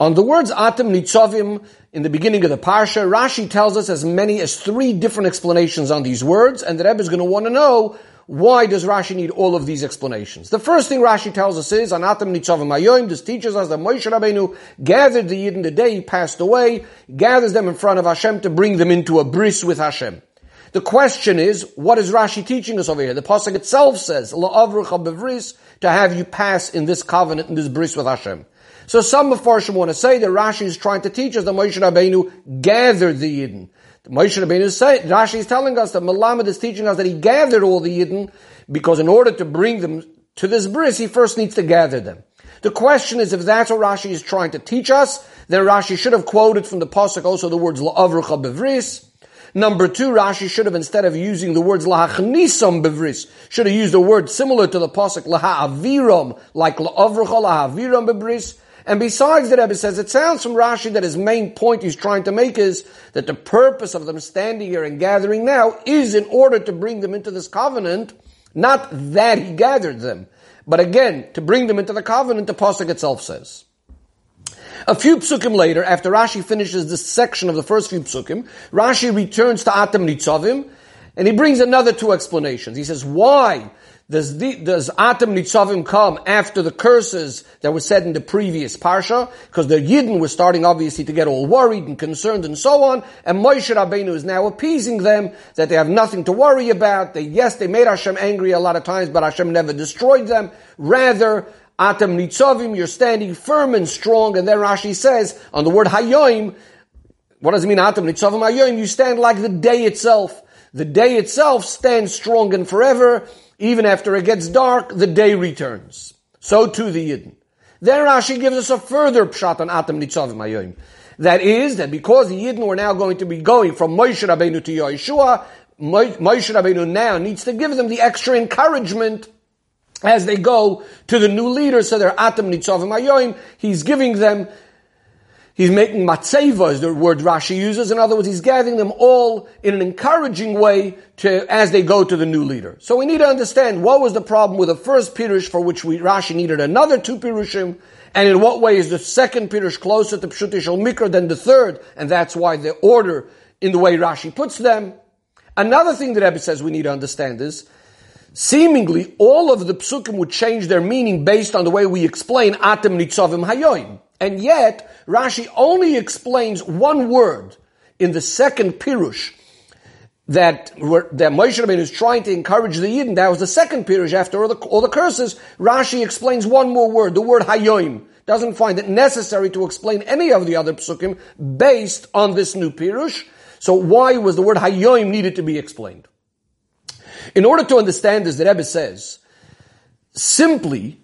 On the words Atem Nitzovim in the beginning of the Parsha, Rashi tells us as many as three different explanations on these words, and the Rebbe is going to want to know why does Rashi need all of these explanations? The first thing Rashi tells us is, Anatam Nitzavim Ayoim, this teaches us that Moshe Rabbeinu gathered the Yidden the day he passed away, gathers them in front of Hashem to bring them into a bris with Hashem. The question is, what is Rashi teaching us over here? The Pasuk itself says, to have you pass in this covenant, in this bris with Hashem. So some of Farshim want to say that Rashi is trying to teach us that Moshe Rabbeinu gathered the Yidden. Moshe Rabbeinu saying, Rashi is telling us that Malamed is teaching us that he gathered all the Yidden because in order to bring them to this bris, he first needs to gather them. The question is, if that's what Rashi is trying to teach us, then Rashi should have quoted from the Pasuk also the words La'avrucha bevris. Number two, Rashi should have, instead of using the words Lahachnisam bevris, should have used a word similar to the Pasuk Laha'aviram, like La'avrucha Laha'aviram bevris. And besides, the Rebbe says, it sounds from Rashi that his main point he's trying to make is that the purpose of them standing here and gathering now is in order to bring them into this covenant, not that he gathered them. But again, to bring them into the covenant, the Pasuk itself says. A few psukim later, after Rashi finishes this section of the first few psukim, Rashi returns to Atam Nitzavim, and he brings another two explanations. He says, why does, the, does Atam Nitzavim come after the curses that were said in the previous Parsha? Because the Yidden were starting obviously to get all worried and concerned and so on, and Moshe Rabbeinu is now appeasing them that they have nothing to worry about. They, yes, they made Hashem angry a lot of times, but Hashem never destroyed them. Rather, Atam Nitzavim, you're standing firm and strong, and then Rashi says, on the word Hayoim, what does it mean, Atam Nitzavim Hayoim? You stand like the day itself. The day itself stands strong and forever, even after it gets dark, the day returns. So too the Yidden. Then Rashi gives us a further pshat on Atam Nitzavim Hayoim. That is, that because the Yidden were now going to be going from Moshe Rabbeinu to Yeshua, Moshe Rabbeinu now needs to give them the extra encouragement as they go to the new leader, so they're Atam Nitzavim Hayoim, he's giving them He's making matzeva is the word Rashi uses. In other words, he's gathering them all in an encouraging way to, as they go to the new leader. So we need to understand what was the problem with the first Pirush for which we, Rashi needed another two Pirushim, and in what way is the second Pirush closer to Pshuti Shal Mikra than the third, and that's why the order in the way Rashi puts them. Another thing that Rebbe says we need to understand is, seemingly all of the psukim would change their meaning based on the way we explain Atem Nitzavim Hayoim. And yet, Rashi only explains one word in the second Pirush that, that Moshe Rabbeinu is trying to encourage the Yidden. That was the second Pirush after all the, all the curses. Rashi explains one more word, the word Hayoim. Doesn't find it necessary to explain any of the other psukim based on this new Pirush. So why was the word Hayoim needed to be explained? In order to understand this, the Rebbe says, simply,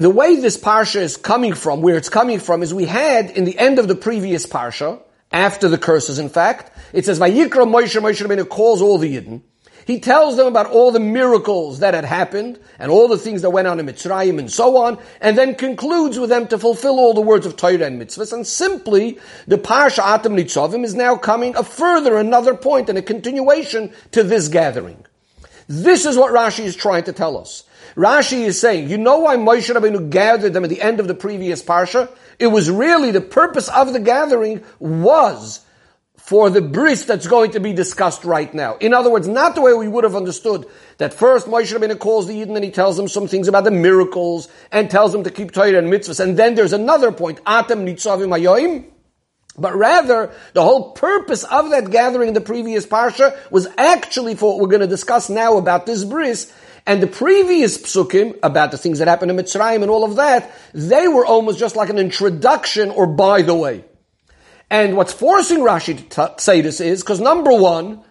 the way this parsha is coming from, where it's coming from, is we had in the end of the previous parsha, after the curses, in fact, it says, Vayikra Moshe, Moshe Rabbeinu calls all the Yidden. He tells them about all the miracles that had happened, and all the things that went on in Mitzrayim and so on, and then concludes with them to fulfill all the words of Torah and mitzvahs, and simply, the Parsha Atam Nitzavim is now coming a further, another point, and a continuation to this gathering. This is what Rashi is trying to tell us. Rashi is saying, you know why Moshe Rabbeinu gathered them at the end of the previous parsha? It was really the purpose of the gathering was for the bris that's going to be discussed right now. In other words, not the way we would have understood that first Moshe Rabbeinu calls the Yidden and he tells them some things about the miracles and tells them to keep Torah and mitzvahs. And then there's another point, Atem Nitzavim Hayoim. But rather, the whole purpose of that gathering in the previous parsha was actually for what we're going to discuss now about this bris, and the previous psukim about the things that happened in Mitzrayim and all of that, they were almost just like an introduction or by the way. And what's forcing Rashi to t- say this is because number one,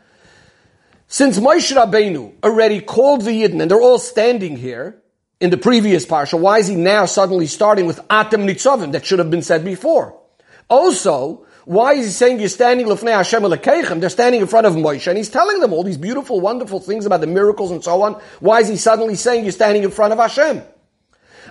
since Moshe Rabbeinu already called the Yidden and they're all standing here in the previous parsha, why is he now suddenly starting with Atem Nitzavim that should have been said before? Also, why is he saying you're standing lefnei Hashem? They're standing in front of Moshe, and he's telling them all these beautiful, wonderful things about the miracles and so on. Why is he suddenly saying you're standing in front of Hashem?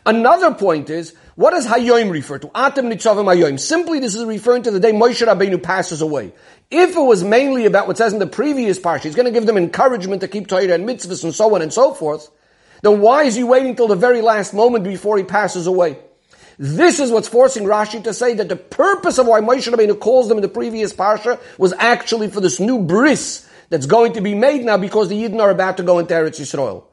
Another point is, what does Hayoim refer to? Atem Nitzavim Hayoim. Simply, this is referring to the day Moshe Rabbeinu passes away. If it was mainly about what says in the previous parsha, he's going to give them encouragement to keep Torah and mitzvahs and so on and so forth, then why is he waiting till the very last moment before he passes away? This is what's forcing Rashi to say that the purpose of why Moshe Rabbeinu calls them in the previous parsha was actually for this new bris that's going to be made now because the Yidden are about to go into Eretz Yisrael.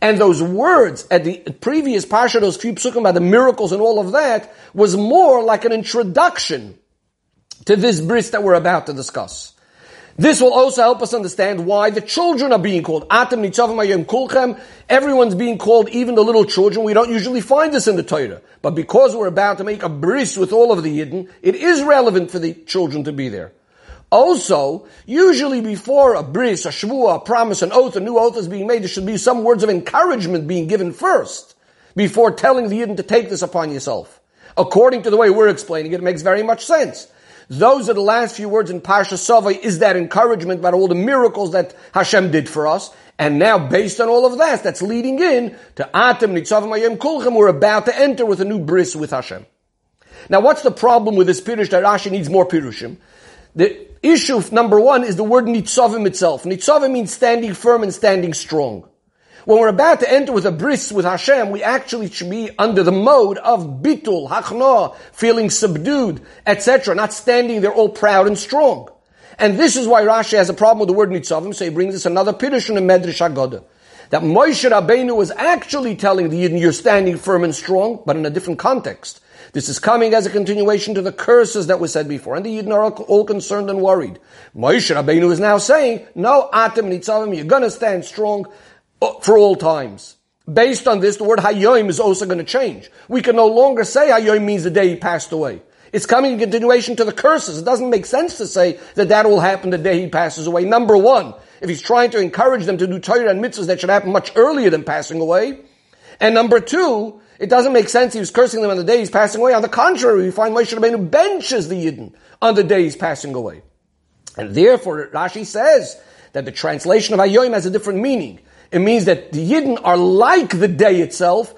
And those words at the previous parsha, those few psukim about the miracles and all of that, was more like an introduction to this bris that we're about to discuss. This will also help us understand why the children are being called. Atem nitzavim kulchem. Everyone's being called, even the little children. We don't usually find this in the Torah. But because we're about to make a bris with all of the Yidden, it is relevant for the children to be there. Also, usually before a bris, a shvua, a promise, an oath, a new oath is being made, there should be some words of encouragement being given first, before telling the Yidden to take this upon yourself. According to the way we're explaining it, it makes very much sense. Those are the last few words in Parsha Sovay is that encouragement about all the miracles that Hashem did for us. And now, based on all of that, that's leading in to Atem Nitzavim Ayem Kulchem, we're about to enter with a new bris with Hashem. Now, what's the problem with this Pirush that Rashi needs more Pirushim? The issue number one is the word Nitzavim itself. Nitzavim means standing firm and standing strong. When we're about to enter with a bris with Hashem, we actually should be under the mode of bitul, hachna, feeling subdued, etc., not standing there all proud and strong. And this is why Rashi has a problem with the word nitzavim, so he brings us another pirush in the Medrash Haggadah. That Moshe Rabbeinu was actually telling the Yidden, you're standing firm and strong, but in a different context. This is coming as a continuation to the curses that were said before, and the Yidden are all concerned and worried. Moshe Rabbeinu is now saying, no, Atem Nitzavim, you're gonna stand strong, Uh, for all times. Based on this, the word Hayoim is also going to change. We can no longer say Hayoim means the day he passed away. It's coming in continuation to the curses. It doesn't make sense to say that that will happen the day he passes away. Number one, if he's trying to encourage them to do Torah and mitzvahs, that should happen much earlier than passing away. And number two, it doesn't make sense he was cursing them on the day he's passing away. On the contrary, we find Moshe Rabbeinu benches the Yidden on the day he's passing away. And therefore, Rashi says that the translation of Hayoim has a different meaning. It means that the Yidden are like the day itself,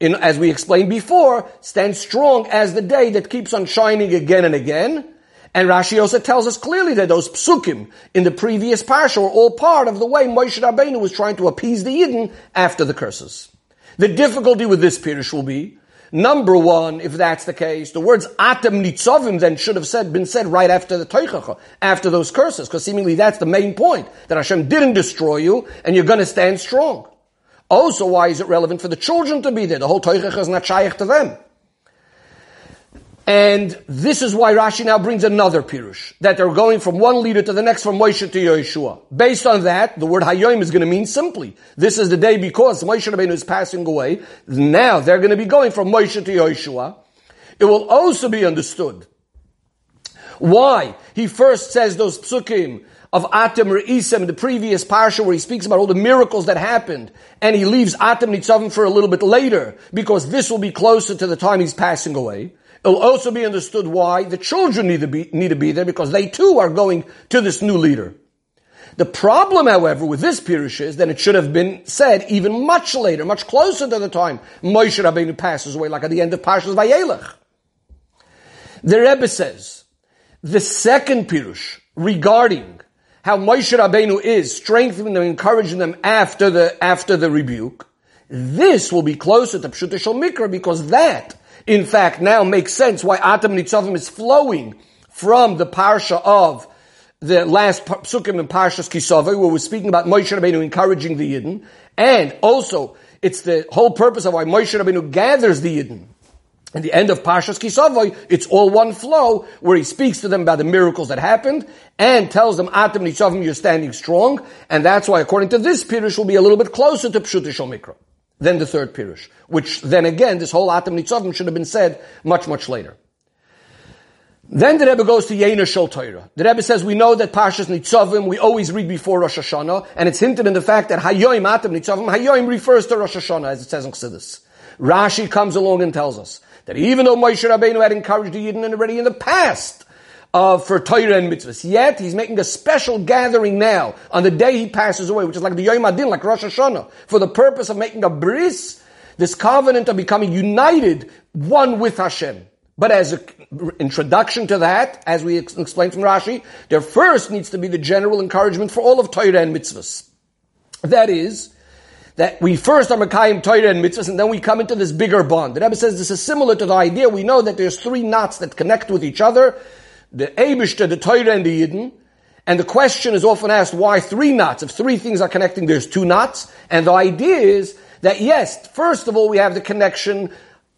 in, as we explained before, stand strong as the day that keeps on shining again and again. And Rashi also tells us clearly that those psukim in the previous parsha were all part of the way Moshe Rabbeinu was trying to appease the Yidden after the curses. The difficulty with this pirush will be Number one, if that's the case, the words atem nitzovim then should have said, been said right after the toichacha, after those curses, because seemingly that's the main point, that Hashem didn't destroy you, and you're gonna stand strong. Oh, also, why is it relevant for the children to be there? The whole toichacha is not shaykh to them. And this is why Rashi now brings another pirush, that they're going from one leader to the next, from Moshe to Yeshua. Based on that, the word Hayoim is going to mean simply, this is the day because Moshe Rabbeinu is passing away. Now they're going to be going from Moshe to Yeshua. It will also be understood why he first says those psukim of Atem Re'isem, the previous parsha where he speaks about all the miracles that happened, and he leaves Atem Nitzavim for a little bit later, because this will be closer to the time he's passing away. It'll also be understood why the children need to be, need to be there because they too are going to this new leader. The problem, however, with this Pirush is that it should have been said even much later, much closer to the time Moshe Rabbeinu passes away, like at the end of Parshas Vayelech. The Rebbe says, the second Pirush regarding how Moshe Rabbeinu is strengthening them, encouraging them after the, after the rebuke, this will be closer to Pshuta Shal Mikra because that in fact, now makes sense why Atam Nitzavim is flowing from the parsha of the last psukim in Parshas Kisavai, where we're speaking about Moshe Rabbeinu encouraging the Yidden, and also it's the whole purpose of why Moshe Rabbeinu gathers the Yidden. At the end of Parshas Kisavai, it's all one flow where he speaks to them about the miracles that happened and tells them, Atam Nitzavim, you're standing strong. And that's why, according to this Pirush, will be a little bit closer to Pshutish Mikra than the third Pirush, which then again, this whole Atam Nitzavim should have been said much, much later. Then the Rebbe goes to Yena Shel Torah. The Rebbe says, we know that Parshas Nitzavim, we always read before Rosh Hashanah, and it's hinted in the fact that Hayoim Atam Nitzavim, Hayoim refers to Rosh Hashanah, as it says in Chassidus. Rashi comes along and tells us that even though Moshe Rabbeinu had encouraged the Yidden already in the past, uh, for Torah and mitzvahs. Yet he's making a special gathering now on the day he passes away, which is like the Yom Adin, like Rosh Hashanah, for the purpose of making a bris, this covenant of becoming united, one with Hashem. But as an introduction to that, as we ex- explained from Rashi, there first needs to be the general encouragement for all of Torah and mitzvahs. That is, that we first are Mekayim Torah and mitzvahs, and then we come into this bigger bond. The Rebbe says this is similar to the idea we know that there's three knots that connect with each other: the Eibushter, the Torah, and the Yidden. And the question is often asked, why three knots? If three things are connecting, there's two knots. And the idea is that yes, first of all, we have the connection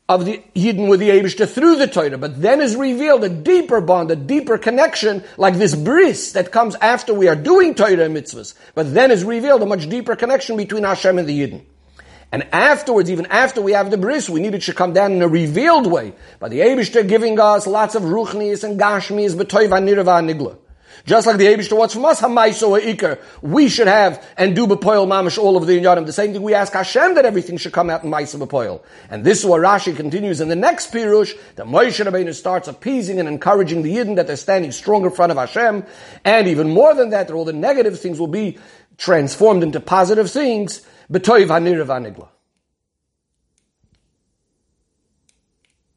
of the Yidden with the Abishta through the Torah, but then is revealed a deeper bond, a deeper connection, like this bris that comes after we are doing Torah and mitzvahs. But then is revealed a much deeper connection between Hashem and the Yidden. And afterwards, even after we have the bris, we need it to come down in a revealed way. By the Abishta giving us lots of ruchnis and gashmis, betoiva nirva nigla. Just like the Abishter wants from us, Hamaiso Iker, we should have and do Bepoil Mamish all of the Inyadim. The same thing we ask Hashem that everything should come out in Maisa Bepoil. And this is what Rashi continues in the next Pirush, that Moshe Rabbeinu starts appeasing and encouraging the Yidden that they're standing strong in front of Hashem. And even more than that, that all the negative things will be transformed into positive things. Betoiv Hanirav Anigla.